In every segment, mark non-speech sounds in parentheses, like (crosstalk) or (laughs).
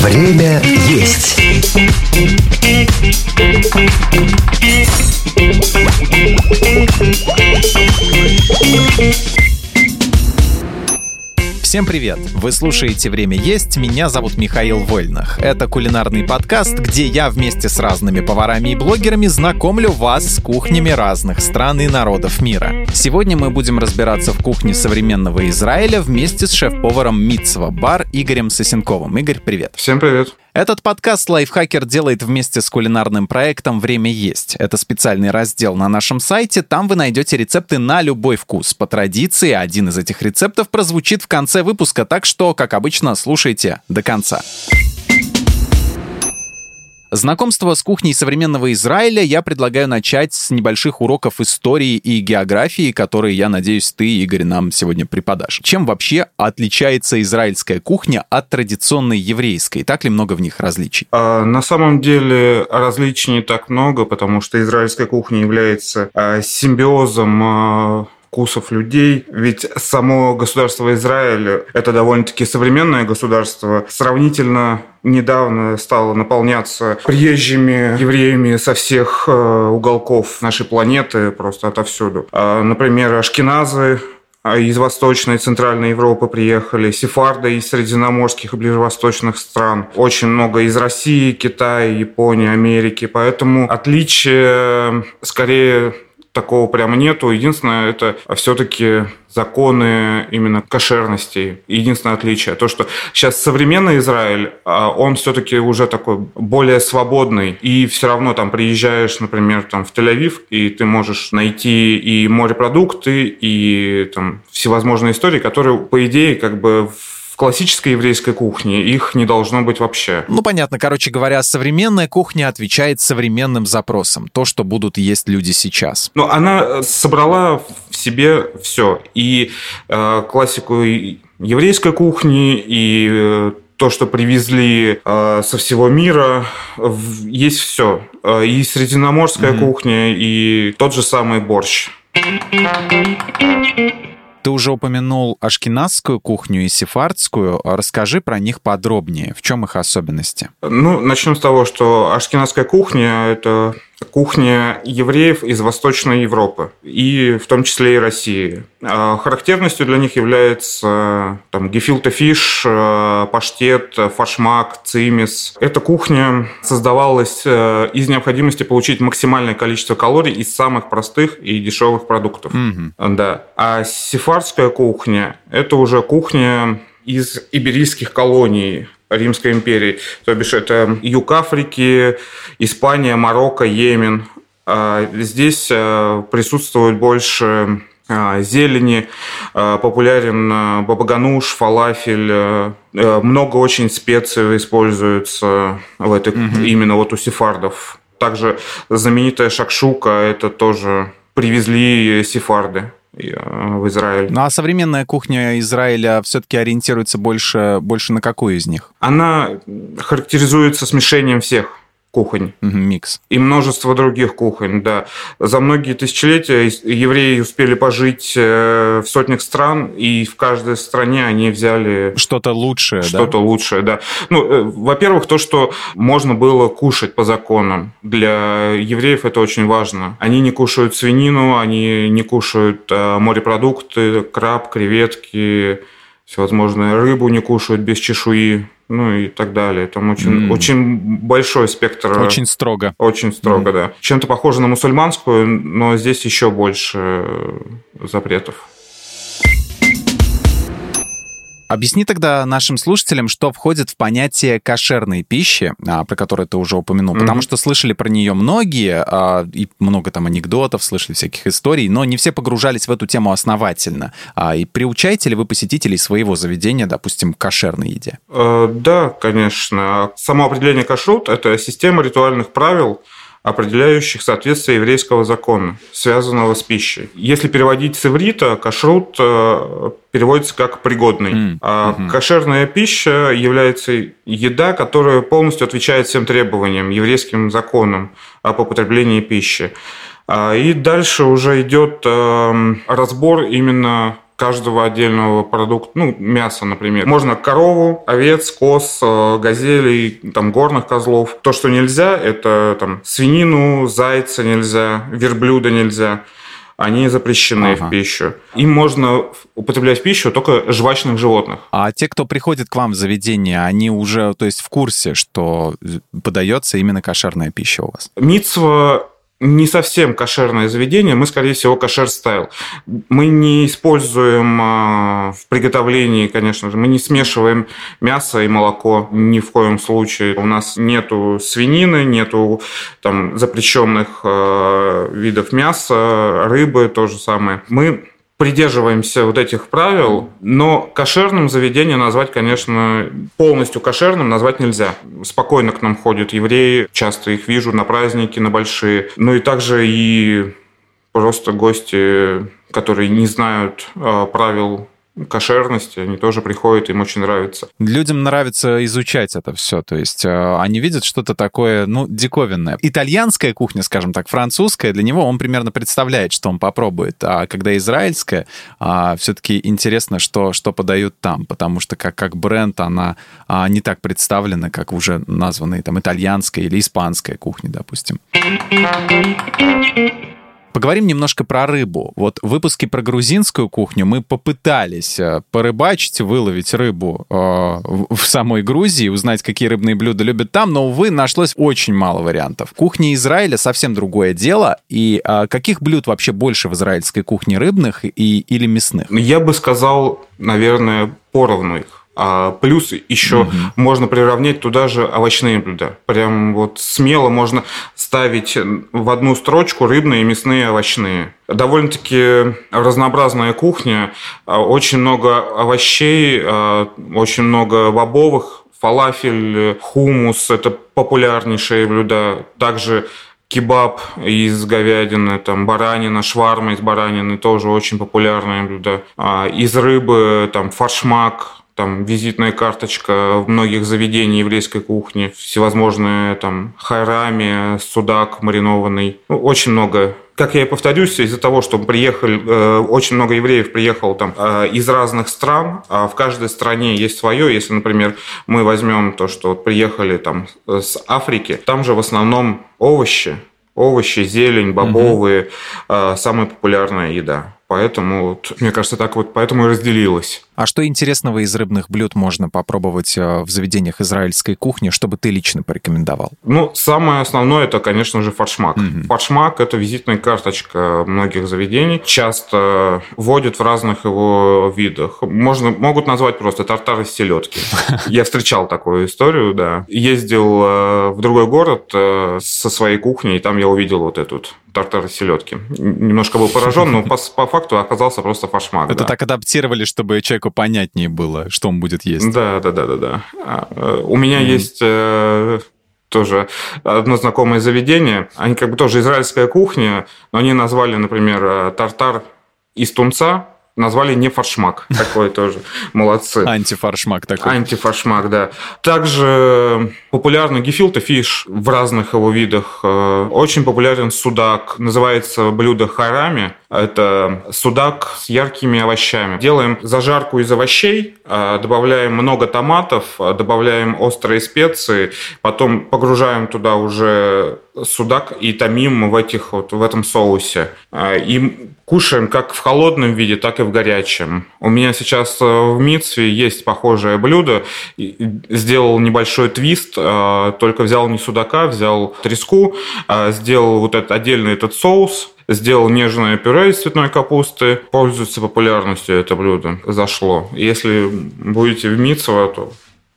Время есть. Всем привет! Вы слушаете «Время есть», меня зовут Михаил Вольнах. Это кулинарный подкаст, где я вместе с разными поварами и блогерами знакомлю вас с кухнями разных стран и народов мира. Сегодня мы будем разбираться в кухне современного Израиля вместе с шеф-поваром Митцва Бар Игорем Сосенковым. Игорь, привет! Всем привет! Этот подкаст Лайфхакер делает вместе с кулинарным проектом «Время есть». Это специальный раздел на нашем сайте. Там вы найдете рецепты на любой вкус. По традиции, один из этих рецептов прозвучит в конце выпуска, так что, как обычно, слушайте до конца. Знакомство с кухней современного Израиля я предлагаю начать с небольших уроков истории и географии, которые, я надеюсь, ты, Игорь, нам сегодня преподашь. Чем вообще отличается израильская кухня от традиционной еврейской? Так ли много в них различий? А, на самом деле различий не так много, потому что израильская кухня является а, симбиозом а, вкусов людей. Ведь само государство Израиль – это довольно-таки современное государство. Сравнительно недавно стало наполняться приезжими евреями со всех э, уголков нашей планеты, просто отовсюду. А, например, ашкеназы а, из Восточной и Центральной Европы приехали, сефарды из средиземноморских и ближневосточных стран, очень много из России, Китая, Японии, Америки. Поэтому отличие скорее такого прямо нету. Единственное, это все-таки законы именно кошерности. Единственное отличие. То, что сейчас современный Израиль, а он все-таки уже такой более свободный. И все равно там приезжаешь, например, там в Тель-Авив, и ты можешь найти и морепродукты, и там всевозможные истории, которые, по идее, как бы в классической еврейской кухне их не должно быть вообще. Ну, понятно. Короче говоря, современная кухня отвечает современным запросам. То, что будут есть люди сейчас. Ну, она э, собрала в себе все. И э, классику еврейской кухни, и э, то, что привезли э, со всего мира, в, есть все. Э, и средиземноморская mm-hmm. кухня, и тот же самый борщ. Ты уже упомянул ашкеназскую кухню и сефардскую. Расскажи про них подробнее. В чем их особенности? Ну, начнем с того, что ашкеназская кухня – это кухня евреев из Восточной Европы, и в том числе и России. А характерностью для них является там, гефилте фиш, э, паштет, фашмак, цимис. Эта кухня создавалась э, из необходимости получить максимальное количество калорий из самых простых и дешевых продуктов. Mm-hmm. Да. А сефардская кухня – это уже кухня из иберийских колоний, Римской империи. То бишь это юг Африки, Испания, Марокко, Йемен. А здесь э, присутствует больше э, зелени, популярен бабагануш, фалафель, много очень специй используется в этой, угу. именно вот у сефардов. Также знаменитая шакшука, это тоже привезли сефарды. Э, в Израиль. Ну а современная кухня Израиля все-таки ориентируется больше, больше на какую из них? Она характеризуется смешением всех кухонь. микс. И множество других кухонь, да. За многие тысячелетия евреи успели пожить э, в сотнях стран, и в каждой стране они взяли... Что-то лучшее, что-то да? Что-то лучшее, да. Ну, э, во-первых, то, что можно было кушать по законам. Для евреев это очень важно. Они не кушают свинину, они не кушают э, морепродукты, краб, креветки, всевозможные рыбу не кушают без чешуи ну и так далее. Там очень, mm. очень большой спектр. Очень строго. Очень строго, mm. да. Чем-то похоже на мусульманскую, но здесь еще больше запретов. Объясни тогда нашим слушателям, что входит в понятие кошерной пищи, а, про которое ты уже упомянул, mm-hmm. потому что слышали про нее многие, а, и много там анекдотов, слышали всяких историй, но не все погружались в эту тему основательно. А, и приучаете ли вы посетителей своего заведения, допустим, к кошерной еде? Э, да, конечно. Само определение кашрут – это система ритуальных правил, определяющих соответствие еврейского закона, связанного с пищей. Если переводить с иврита, кашрут э, переводится как пригодный. Mm. А mm-hmm. кошерная пища является еда, которая полностью отвечает всем требованиям, еврейским законам об употреблении пищи. А, и дальше уже идет эм, разбор именно каждого отдельного продукта, ну, мяса, например. Можно корову, овец, коз, э, газелей, там, горных козлов. То, что нельзя, это там свинину, зайца нельзя, верблюда нельзя они запрещены ага. в пищу. Им можно употреблять в пищу только жвачных животных. А те, кто приходит к вам в заведение, они уже, то есть, в курсе, что подается именно кошерная пища у вас? Мицва не совсем кошерное заведение, мы, скорее всего, кошер-стайл. Мы не используем э, в приготовлении, конечно же, мы не смешиваем мясо и молоко ни в коем случае. У нас нету свинины, нету там запрещенных э, видов мяса, рыбы, то же самое. Мы придерживаемся вот этих правил, но кошерным заведение назвать, конечно, полностью кошерным назвать нельзя. Спокойно к нам ходят евреи, часто их вижу на праздники, на большие. Ну и также и просто гости, которые не знают э, правил кошерности, они тоже приходят, им очень нравится. Людям нравится изучать это все, то есть э, они видят что-то такое, ну, диковинное. Итальянская кухня, скажем так, французская, для него он примерно представляет, что он попробует, а когда израильская, а, все-таки интересно, что, что подают там, потому что как, как бренд она а, не так представлена, как уже названные там итальянская или испанская кухня, допустим. Поговорим немножко про рыбу. Вот в выпуске про грузинскую кухню мы попытались э, порыбачить, выловить рыбу э, в самой Грузии, узнать, какие рыбные блюда любят там, но, увы, нашлось очень мало вариантов. Кухня Израиля совсем другое дело. И э, каких блюд вообще больше в израильской кухне, рыбных и, или мясных? Я бы сказал, наверное, поровну их. А плюс еще угу. можно приравнять туда же овощные блюда. Прям вот смело можно ставить в одну строчку рыбные, мясные, овощные. Довольно-таки разнообразная кухня, а, очень много овощей, а, очень много бобовых, фалафель, хумус – это популярнейшие блюда. Также кебаб из говядины, там баранина, шварма из баранины тоже очень популярное блюдо. А, из рыбы там фаршмак, там визитная карточка многих заведений еврейской кухни, всевозможные там хайрами, судак маринованный, ну, очень много как я и повторюсь, из-за того, что приехали, э, очень много евреев приехало там э, из разных стран, а в каждой стране есть свое. Если, например, мы возьмем то, что приехали там с Африки, там же в основном овощи, овощи, зелень, бобовые, угу. самая популярная еда. Поэтому, вот, мне кажется, так вот поэтому и разделилось. А что интересного из рыбных блюд можно попробовать э, в заведениях израильской кухни, чтобы ты лично порекомендовал? Ну, самое основное это, конечно же, фаршмак. Угу. Фаршмак это визитная карточка многих заведений. Часто вводят в разных его видах. Можно, могут назвать просто тартар из селедки. (laughs) Я встречал такую историю, да. Ездил э, в другой город э, со своей кухней, и там я увидел вот этот тартар из селедки. Немножко был поражен, но по, по факту оказался просто фаршмак. Это да. так адаптировали, чтобы человеку понятнее было, что он будет есть. Да, да, да, да, да. А, э, у меня mm-hmm. есть э, тоже одно знакомое заведение. Они как бы тоже израильская кухня, но они назвали, например, э, тартар из тунца, назвали не фаршмак. (laughs) Такой тоже. Молодцы. Антифаршмак такой. Антифаршмак, да. Также популярный гефилте фиш в разных его видах. Э, очень популярен судак. Называется блюдо харами. Это судак с яркими овощами. Делаем зажарку из овощей, э, добавляем много томатов, э, добавляем острые специи, потом погружаем туда уже судак и томим в, этих, вот, в этом соусе. И кушаем как в холодном виде, так и в горячем. У меня сейчас в Митсве есть похожее блюдо. Сделал небольшой твист, только взял не судака, взял треску, сделал вот этот отдельный этот соус, сделал нежное пюре из цветной капусты. Пользуется популярностью это блюдо. Зашло. Если будете в Митсово, то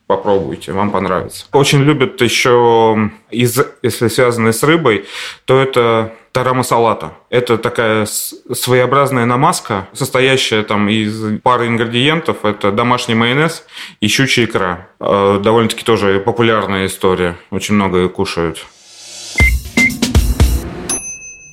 попробуйте, вам понравится. Очень любят еще, из, если связанные с рыбой, то это тарама салата. Это такая своеобразная намазка, состоящая там из пары ингредиентов. Это домашний майонез и щучья икра. Э, довольно-таки тоже популярная история. Очень много кушают.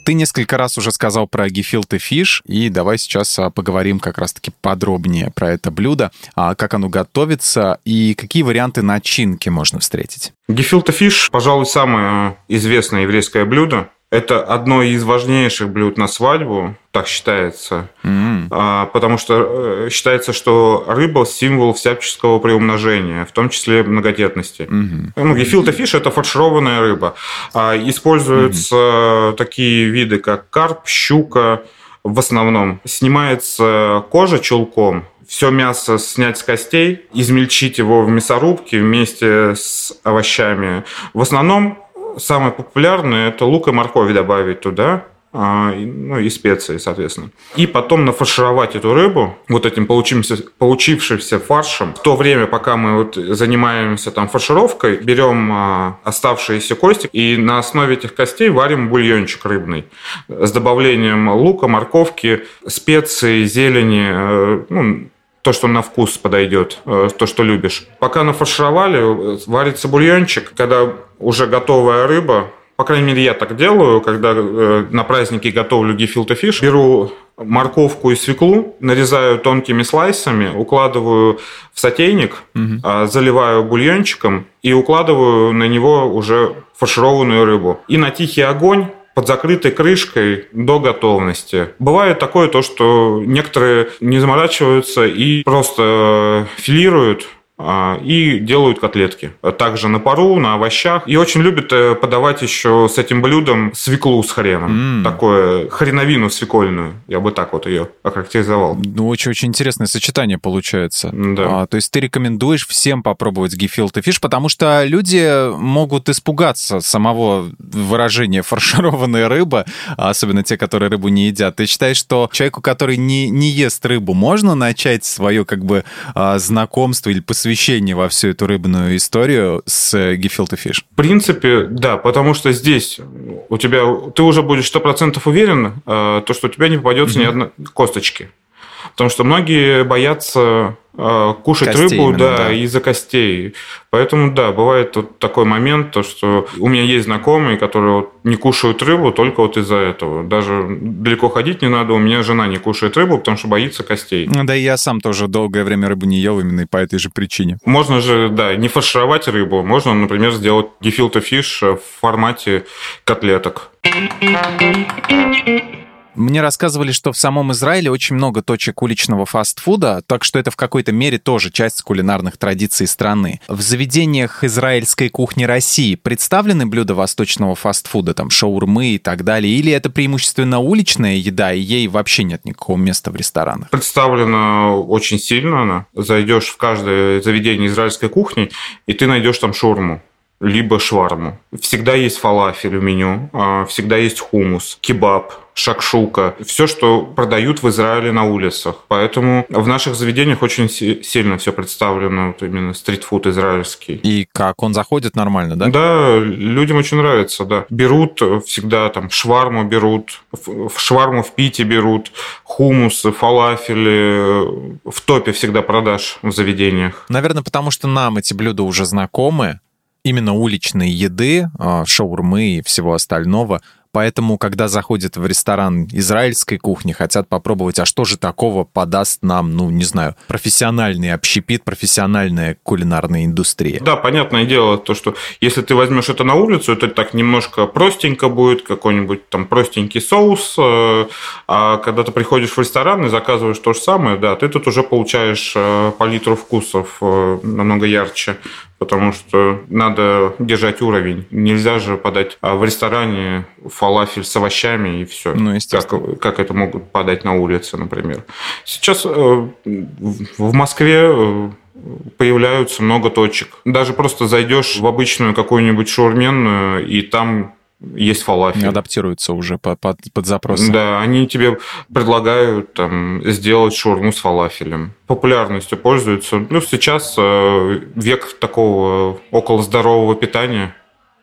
Ты несколько раз уже сказал про гефилте фиш, и давай сейчас а, поговорим как раз-таки подробнее про это блюдо, а, как оно готовится и какие варианты начинки можно встретить. Гефилте фиш, пожалуй, самое известное еврейское блюдо. Это одно из важнейших блюд на свадьбу, так считается. М. Потому что э, считается, что рыба – символ всяческого приумножения, в том числе многодетности. Мгм. Ну, гефилте фиш – это фаршированная рыба. А Используются такие виды, как карп, щука, в основном. Снимается кожа чулком, все мясо снять с костей, измельчить его в мясорубке вместе с овощами. В основном самое популярное – это лук и морковь добавить туда, а, ну и специи, соответственно. И потом нафаршировать эту рыбу вот этим получившимся, получившимся фаршем. В то время, пока мы вот занимаемся там фаршировкой, берем а, оставшиеся кости и на основе этих костей варим бульончик рыбный с добавлением лука, морковки, специй, зелени, э, ну, то, что на вкус подойдет, э, то, что любишь. Пока нафаршировали, э, варится бульончик, когда уже готовая рыба, по крайней мере, я так делаю, когда э, на празднике готовлю гефилте фиш, беру морковку и свеклу, нарезаю тонкими слайсами, укладываю в сотейник, а, заливаю бульончиком и укладываю на него уже фаршированную рыбу. И на тихий огонь под закрытой крышкой до готовности. Бывает такое то, что некоторые не заморачиваются и просто э, филируют и делают котлетки. Также на пару, на овощах. И очень любят э, подавать еще с этим блюдом свеклу с хреном. М. Такое хреновину свекольную. Я бы так вот ее охарактеризовал. Ну, очень-очень интересное сочетание получается. Да. А, то есть ты рекомендуешь всем попробовать гефилте фиш, потому что люди могут испугаться самого выражения фаршированная рыба, а особенно те, которые рыбу не едят. Ты считаешь, что человеку, который не, не ест рыбу, можно начать свое как бы а, знакомство или посвящение во всю эту рыбную историю с э, гефилте фиш? В принципе, да, потому что здесь у тебя, ты уже будешь сто процентов уверен, э, то, что у тебя не попадется ни одной косточки. Потому что многие боятся э, кушать Костей рыбу, именно, да, да. из-за костей. Поэтому, да, бывает вот такой момент, то, что у меня есть знакомые, которые вот не кушают рыбу только вот из-за этого. Даже далеко ходить не надо, у меня жена не кушает рыбу, потому что боится костей. Ну, Да и я сам тоже долгое время рыбу не ел именно по этой же причине. Можно же, да, не фаршировать рыбу, можно, например, сделать гефилте фиш в формате котлеток. Мне рассказывали, что в самом Израиле очень много точек уличного фастфуда, так что это в какой-то мере тоже часть кулинарных традиций страны. В заведениях израильской кухни России представлены блюда восточного фастфуда, там шаурмы и так далее, или это преимущественно уличная еда, и ей вообще нет никакого места в ресторанах? Представлена очень сильно она. Зайдешь в каждое заведение израильской кухни, и ты найдешь там шаурму либо шварму. Всегда есть фалафель в меню, а, всегда есть хумус, кебаб, шакшука. Все, что продают в Израиле на улицах. Поэтому в наших заведениях очень си- сильно все представлено, вот именно стритфуд израильский. И как, он заходит нормально, да? Да, людям очень нравится, да. Берут всегда там шварму берут, шварму в Пите берут, хумусы, фалафели. э, В топе всегда продаж в заведениях. Наверное, потому что нам эти блюда уже знакомы, именно уличной еды, а, шаурмы и всего остального. Поэтому, когда заходят в ресторан израильской кухни, хотят попробовать, а что же такого подаст нам, ну, не знаю, профессиональный общепит, профессиональная кулинарная индустрия. Да, понятное дело, то, что если ты возьмешь это на улицу, это так немножко простенько будет, какой-нибудь там простенький соус, э, а когда ты приходишь в ресторан и заказываешь то же самое, да, ты тут уже получаешь э, палитру вкусов э, намного ярче, потому что надо держать уровень. Нельзя же подать а, в ресторане фалафель с овощами и все. Ну, как, как это могут подать на улице, например. Сейчас э, в в Москве э, появляются много точек. Даже просто зайдешь в обычную какую-нибудь шаурменную, и там есть фалафель. Адаптируется уже под, под, под запросы. Да, они тебе предлагают там, сделать шаурму с фалафелем. Популярностью пользуются. Ну, сейчас э, век такого около здорового питания.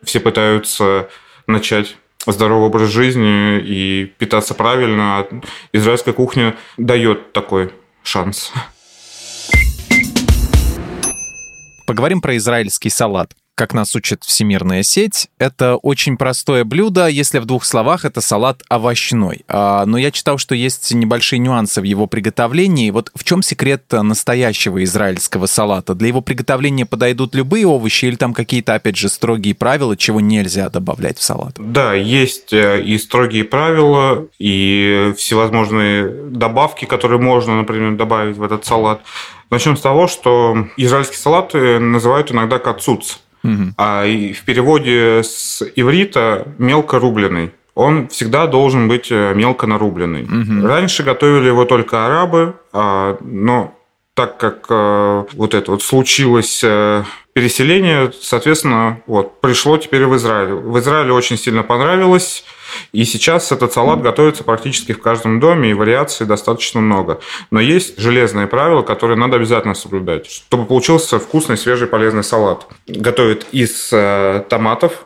Все пытаются начать здоровый образ жизни и питаться правильно. А Израильская кухня дает такой шанс. Поговорим про израильский салат. Как нас учит всемирная сеть, это очень простое блюдо, если в двух словах, это салат овощной. А, но я читал, что есть небольшие нюансы в его приготовлении. Вот в чем секрет настоящего израильского салата? Для его приготовления подойдут любые овощи или там какие-то, опять же, строгие правила, чего нельзя добавлять в салат? Да, есть э, и строгие правила, и всевозможные добавки, которые можно, например, добавить в этот салат. Начнем с того, что израильские салаты называют иногда кацуц. Угу. А в переводе с иврита мелко рубленый. Он всегда должен быть э, мелко нарубленный. Угу. Раньше готовили его только арабы, а, но так как э, вот это вот случилось э, переселение, соответственно, вот пришло теперь в Израиль. В Израиле очень сильно понравилось. И сейчас этот салат готовится практически в каждом доме, и вариаций достаточно много. Но есть железные правила, которые надо обязательно соблюдать, чтобы получился вкусный, свежий, полезный салат. Готовят из э, томатов,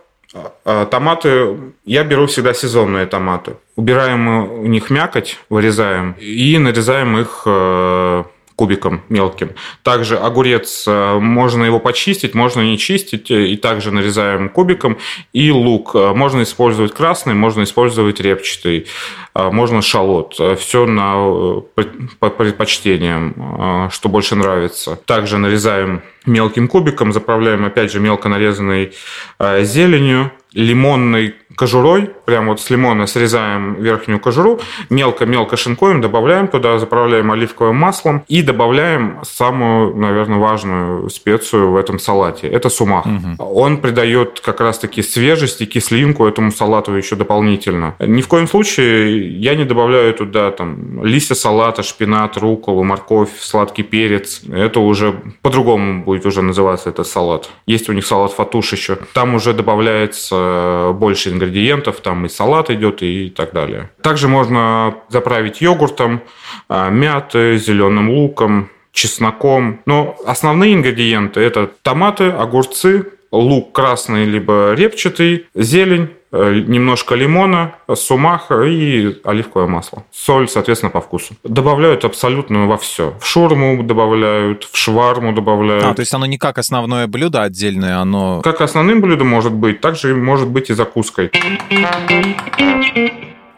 а, Томаты, я беру всегда сезонные томаты. Убираем у них мякоть, вырезаем и нарезаем их э, кубиком мелким. Также огурец, э, можно его почистить, можно не чистить, э, и также нарезаем кубиком. И лук, э, можно использовать красный, можно использовать репчатый, можно шалот. Все на по предпочтениям, что больше нравится. Также нарезаем мелким кубиком, заправляем опять же мелко нарезанной зеленью, лимонной кожурой, прям вот с лимона срезаем верхнюю кожуру, мелко-мелко шинкуем, добавляем туда, заправляем оливковым маслом и добавляем самую, наверное, важную специю в этом салате. Это сумах. Угу. Он придает как раз-таки свежесть и кислинку этому салату еще дополнительно. Ни в коем случае я не добавляю туда там листья салата, шпинат, руколу, морковь, сладкий перец. Это уже по-другому будет уже называться этот салат. Есть у них салат фатуш еще. Там уже добавляется больше ингредиентов, там и салат идет и так далее. Также можно заправить йогуртом, а, мятой, зеленым луком, чесноком. Но основные ингредиенты – это томаты, огурцы, лук красный либо репчатый, зелень, Э, немножко лимона, сумах и оливковое масло. Соль, соответственно, по вкусу. Добавляют абсолютно во все. В шурму добавляют, в шварму добавляют. А, то есть оно не как основное блюдо отдельное, оно... Как основным блюдом может быть, также может быть и закуской.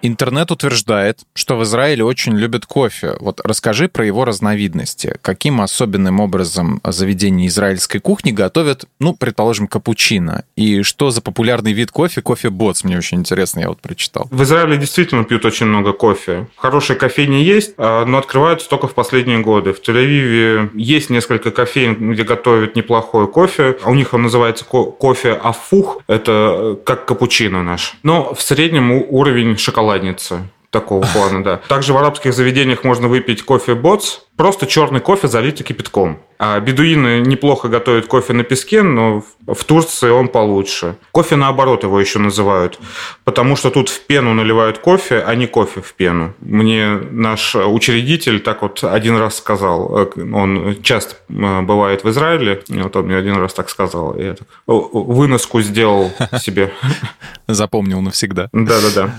Интернет утверждает, что в Израиле очень любят кофе. Вот расскажи про его разновидности. Каким особенным образом заведения израильской кухни готовят, ну, предположим, капучино? И что за популярный вид кофе? Кофе-ботс, мне очень интересно, я вот прочитал. В Израиле действительно пьют очень много кофе. Хорошие кофейни есть, а, но открываются только в последние годы. В Тель-Авиве есть несколько кофеин, где готовят неплохой кофе. У них он называется кофе афух. Это как капучино наш. Но в среднем уровень шоколада шоколадница такого плана, да. Также в арабских заведениях можно выпить кофе боц, просто черный кофе залитый кипятком. А бедуины неплохо готовят кофе на песке, но в Турции он получше. Кофе наоборот его еще называют, потому что тут в пену наливают кофе, а не кофе в пену. Мне наш учредитель так вот один раз сказал, он часто э, бывает в Израиле, вот он мне один раз так сказал, я так выноску сделал себе. (laughs) Запомнил навсегда. Да-да-да.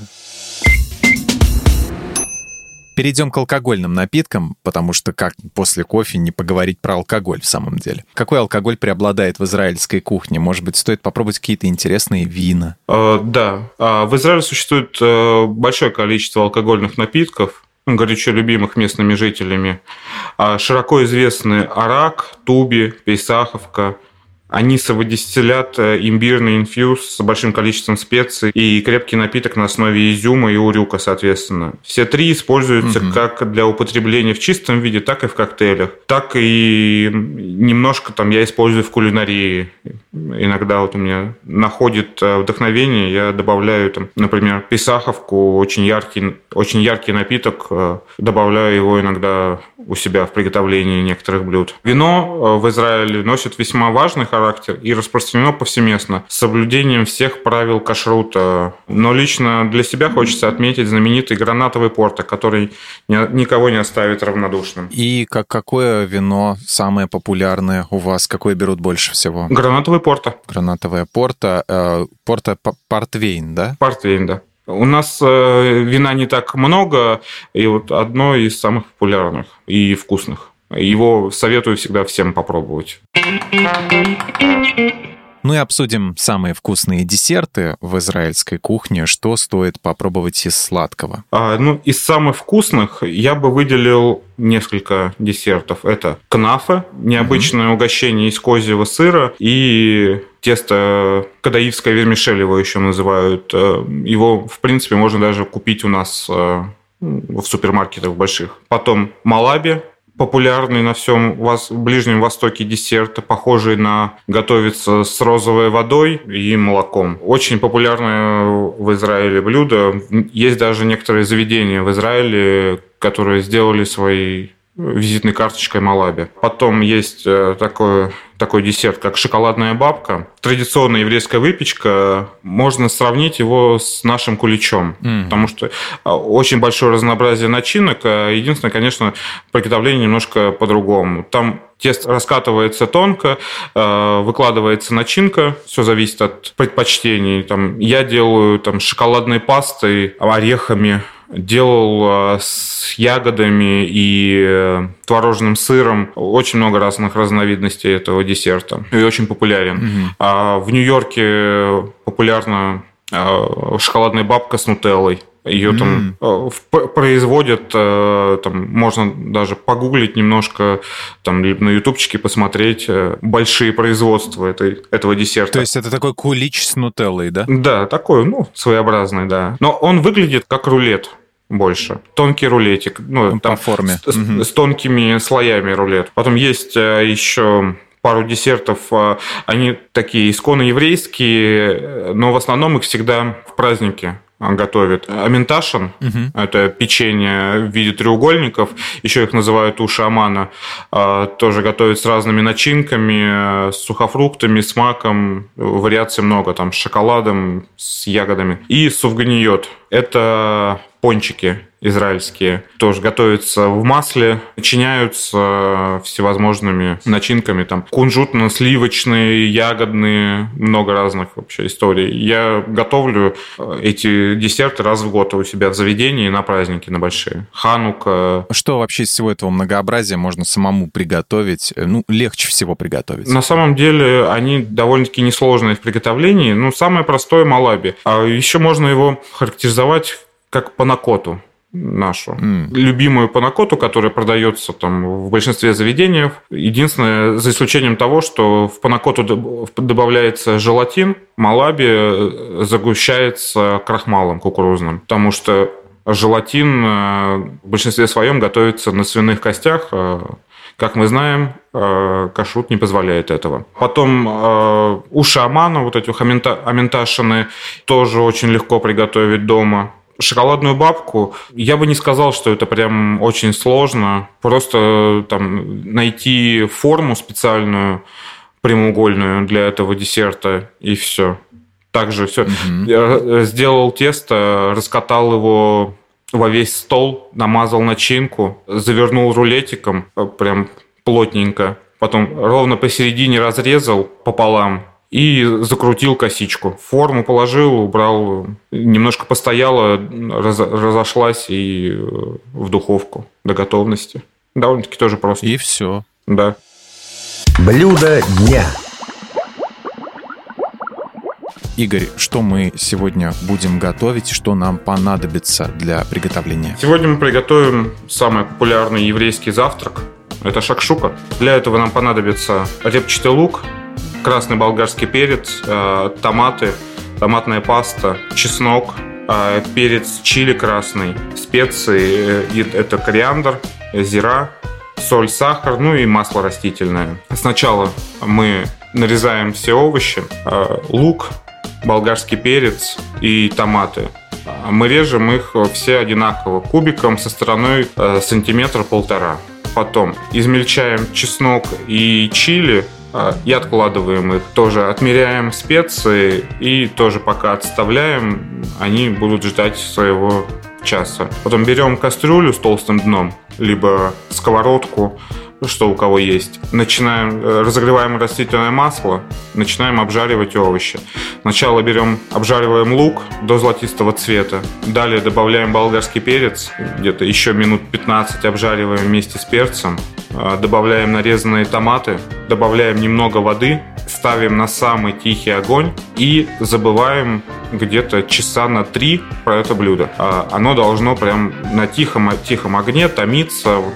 Перейдем к алкогольным напиткам, потому что как после кофе не поговорить про алкоголь в самом деле. Какой алкоголь преобладает в израильской кухне? Может быть, стоит попробовать какие-то интересные вина? Э, да. А, в Израиле существует э, большое количество алкогольных напитков, горячо любимых местными жителями. А, широко известны арак, туби, пейсаховка – анисовый дистиллят, э, имбирный инфьюз с большим количеством специй и крепкий напиток на основе изюма и урюка, соответственно. Все три используются угу. как для употребления в чистом виде, так и в коктейлях. Так и немножко там я использую в кулинарии. Иногда вот у меня находит э, вдохновение, я добавляю там, например, писаховку, очень яркий, очень яркий напиток, э, добавляю его иногда у себя в приготовлении некоторых блюд. Вино в Израиле носит весьма важный характер и распространено повсеместно с соблюдением всех правил кашрута. Но лично для себя хочется отметить знаменитый гранатовый порто, который никого не оставит равнодушным. И как, какое вино самое популярное у вас? Какое берут больше всего? Гранатовый порто. Гранатовое порто. Э, порто портвейн, да? Портвейн, да. У нас э, вина не так много, и вот одно из самых популярных и вкусных. Его советую всегда всем попробовать. Ну и обсудим самые вкусные десерты в израильской кухне. Что стоит попробовать из сладкого? А, ну, из самых вкусных я бы выделил несколько десертов. Это кнафе, необычное угу. угощение из козьего сыра и тесто кадаивское вермишель его еще называют. Э, его, в принципе, можно даже купить у нас э, в супермаркетах больших. Потом малаби, популярный на всем Ближнем Востоке десерт, похожий на готовится с розовой водой и молоком. Очень популярное в Израиле блюдо. Есть даже некоторые заведения в Израиле, которые сделали свои визитной карточкой Малаби. Потом есть э, такой, десерт, как шоколадная бабка. Традиционная еврейская выпечка. Можно сравнить его с нашим куличом, mm. потому что а, очень большое разнообразие начинок. А единственное, конечно, приготовление немножко по-другому. Там тесто раскатывается тонко, э, выкладывается начинка, все зависит от предпочтений. Там, я делаю там, шоколадной пастой, орехами, делал э, с ягодами и э, творожным сыром. Очень много разных разновидностей этого десерта. И очень популярен. Угу. А в Нью-Йорке популярна э, шоколадная бабка с нутеллой. Ее mm. там э, производят, э, там можно даже погуглить немножко, там либо на ютубчике посмотреть э, большие производства этой, этого десерта. То есть это такой кулич с нутеллой, да? Да, такой, ну, своеобразный, да. Но он выглядит как рулет больше. Тонкий рулетик. Ну, По там форме. С, угу. с тонкими слоями рулет. Потом есть еще пару десертов. Они такие исконно еврейские, но в основном их всегда в празднике готовит. Аменташин угу. это печенье в виде треугольников, еще их называют уши амана, а, тоже готовят с разными начинками, с сухофруктами, с маком, вариаций много, там с шоколадом, с ягодами. И суфганиот – это пончики израильские. Тоже готовятся в масле, начиняются всевозможными начинками. Там кунжутно-сливочные, ягодные, много разных вообще историй. Я готовлю э, эти десерты раз в год у себя в заведении на праздники, на большие. Ханука. Что вообще из всего этого многообразия можно самому приготовить? Э, ну, легче всего приготовить. На самом деле они довольно-таки несложные в приготовлении. Ну, самое простое малаби. А еще можно его характеризовать как панакоту нашу. Mm. Любимую панакоту, которая продается там в большинстве заведений. Единственное, за исключением того, что в панакоту добавляется желатин, малаби э, загущается крахмалом кукурузным, потому что желатин э, в большинстве своем готовится на свиных костях, э, как мы знаем, кашрут не позволяет этого. Потом уши амана, вот эти аменташины, тоже очень легко приготовить дома шоколадную бабку, я бы не сказал, что это прям очень сложно. Просто там найти форму специальную, прямоугольную для этого десерта, и все. Также все. Я сделал тесто, раскатал его во весь стол, намазал начинку, завернул рулетиком прям плотненько. Потом ровно посередине разрезал пополам и закрутил косичку. Форму положил, убрал, немножко постояла, раз, разошлась и э, в духовку до готовности. Довольно-таки тоже просто. И все. Да. Блюдо дня. Игорь, что мы сегодня будем готовить, что нам понадобится для приготовления? Сегодня мы приготовим самый популярный еврейский завтрак. Это шакшука. Для этого нам понадобится репчатый лук, красный болгарский перец, э, томаты, томатная паста, чеснок, э, перец чили красный, специи, э, это кориандр, зира, соль, сахар, ну и масло растительное. Сначала мы нарезаем все овощи, лук, болгарский перец и томаты. Мы режем их все одинаково кубиком со стороной сантиметра полтора. Потом измельчаем чеснок и чили и откладываем их. Тоже отмеряем специи и тоже пока отставляем, они будут ждать своего часа. Потом берем кастрюлю с толстым дном, либо сковородку, что у кого есть. Начинаем, э, разогреваем растительное масло, начинаем обжаривать овощи. Сначала берем, обжариваем лук до золотистого цвета. Далее добавляем болгарский перец, где-то еще минут 15 обжариваем вместе с перцем. Э, добавляем нарезанные томаты, добавляем немного воды, ставим на самый тихий огонь и забываем где-то часа на три про это блюдо. А оно должно прям на тихом, тихом огне томиться вот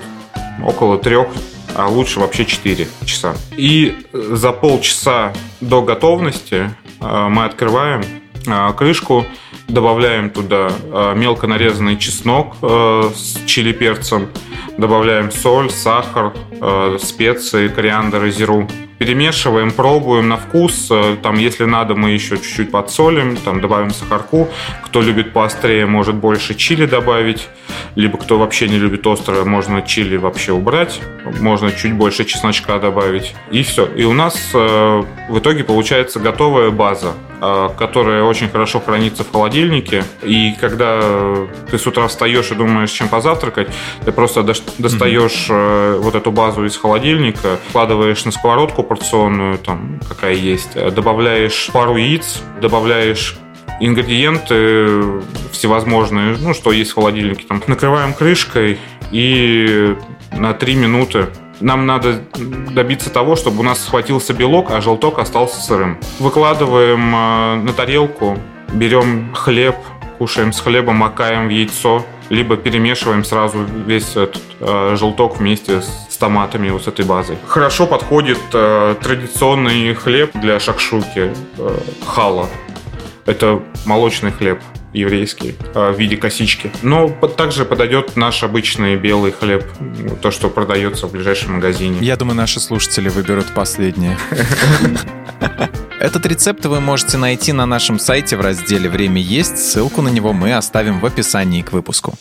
около трех а лучше вообще 4 часа. И за полчаса до готовности а, мы открываем а, крышку, добавляем туда мелко нарезанный чеснок с чили перцем, добавляем соль, сахар, специи, кориандр и зиру перемешиваем, пробуем на вкус. Э, там, если надо, мы еще чуть-чуть подсолим, там добавим сахарку. Кто любит поострее, может больше чили добавить. Либо кто вообще не любит острое, можно чили вообще убрать. Можно чуть больше чесночка добавить. И все. И у нас э, в итоге получается готовая база, э, которая очень хорошо хранится в холодильнике. И когда ты с утра встаешь и думаешь, чем позавтракать, ты просто достаешь mm-hmm. вот эту базу из холодильника, вкладываешь на сковородку, порционную, там, какая есть, добавляешь пару яиц, добавляешь ингредиенты всевозможные, ну, что есть в холодильнике. Там. Накрываем крышкой и на 3 минуты нам надо добиться того, чтобы у нас схватился белок, а желток остался сырым. Выкладываем э, на тарелку, берем хлеб, кушаем с хлебом, макаем в яйцо, либо перемешиваем сразу весь этот э, желток вместе с томатами вот с этой базой. Хорошо подходит э, традиционный хлеб для шакшуки э, хала. Это молочный хлеб еврейский э, в виде косички. Но также подойдет наш обычный белый хлеб, то, что продается в ближайшем магазине. Я думаю, наши слушатели выберут последнее. (laughs) Этот рецепт вы можете найти на нашем сайте в разделе «Время есть». Ссылку на него мы оставим в описании к выпуску.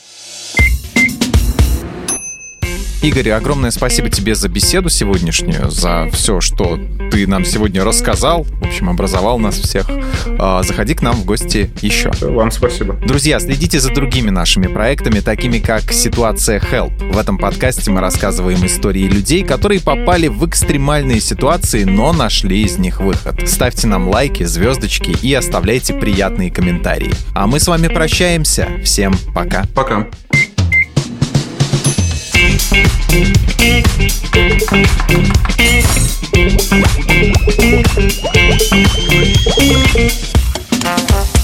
Игорь, огромное спасибо тебе за беседу сегодняшнюю, за все, что ты нам сегодня рассказал, в общем, образовал нас всех. А, заходи к нам в гости еще. Вам спасибо. Друзья, следите за другими нашими проектами, такими как «Ситуация Help». В этом подкасте мы рассказываем истории людей, которые попали в экстремальные ситуации, но нашли из них выход. Ставьте нам лайки, звездочки и оставляйте приятные комментарии. А мы с вами прощаемся. Всем пока. Пока. Thank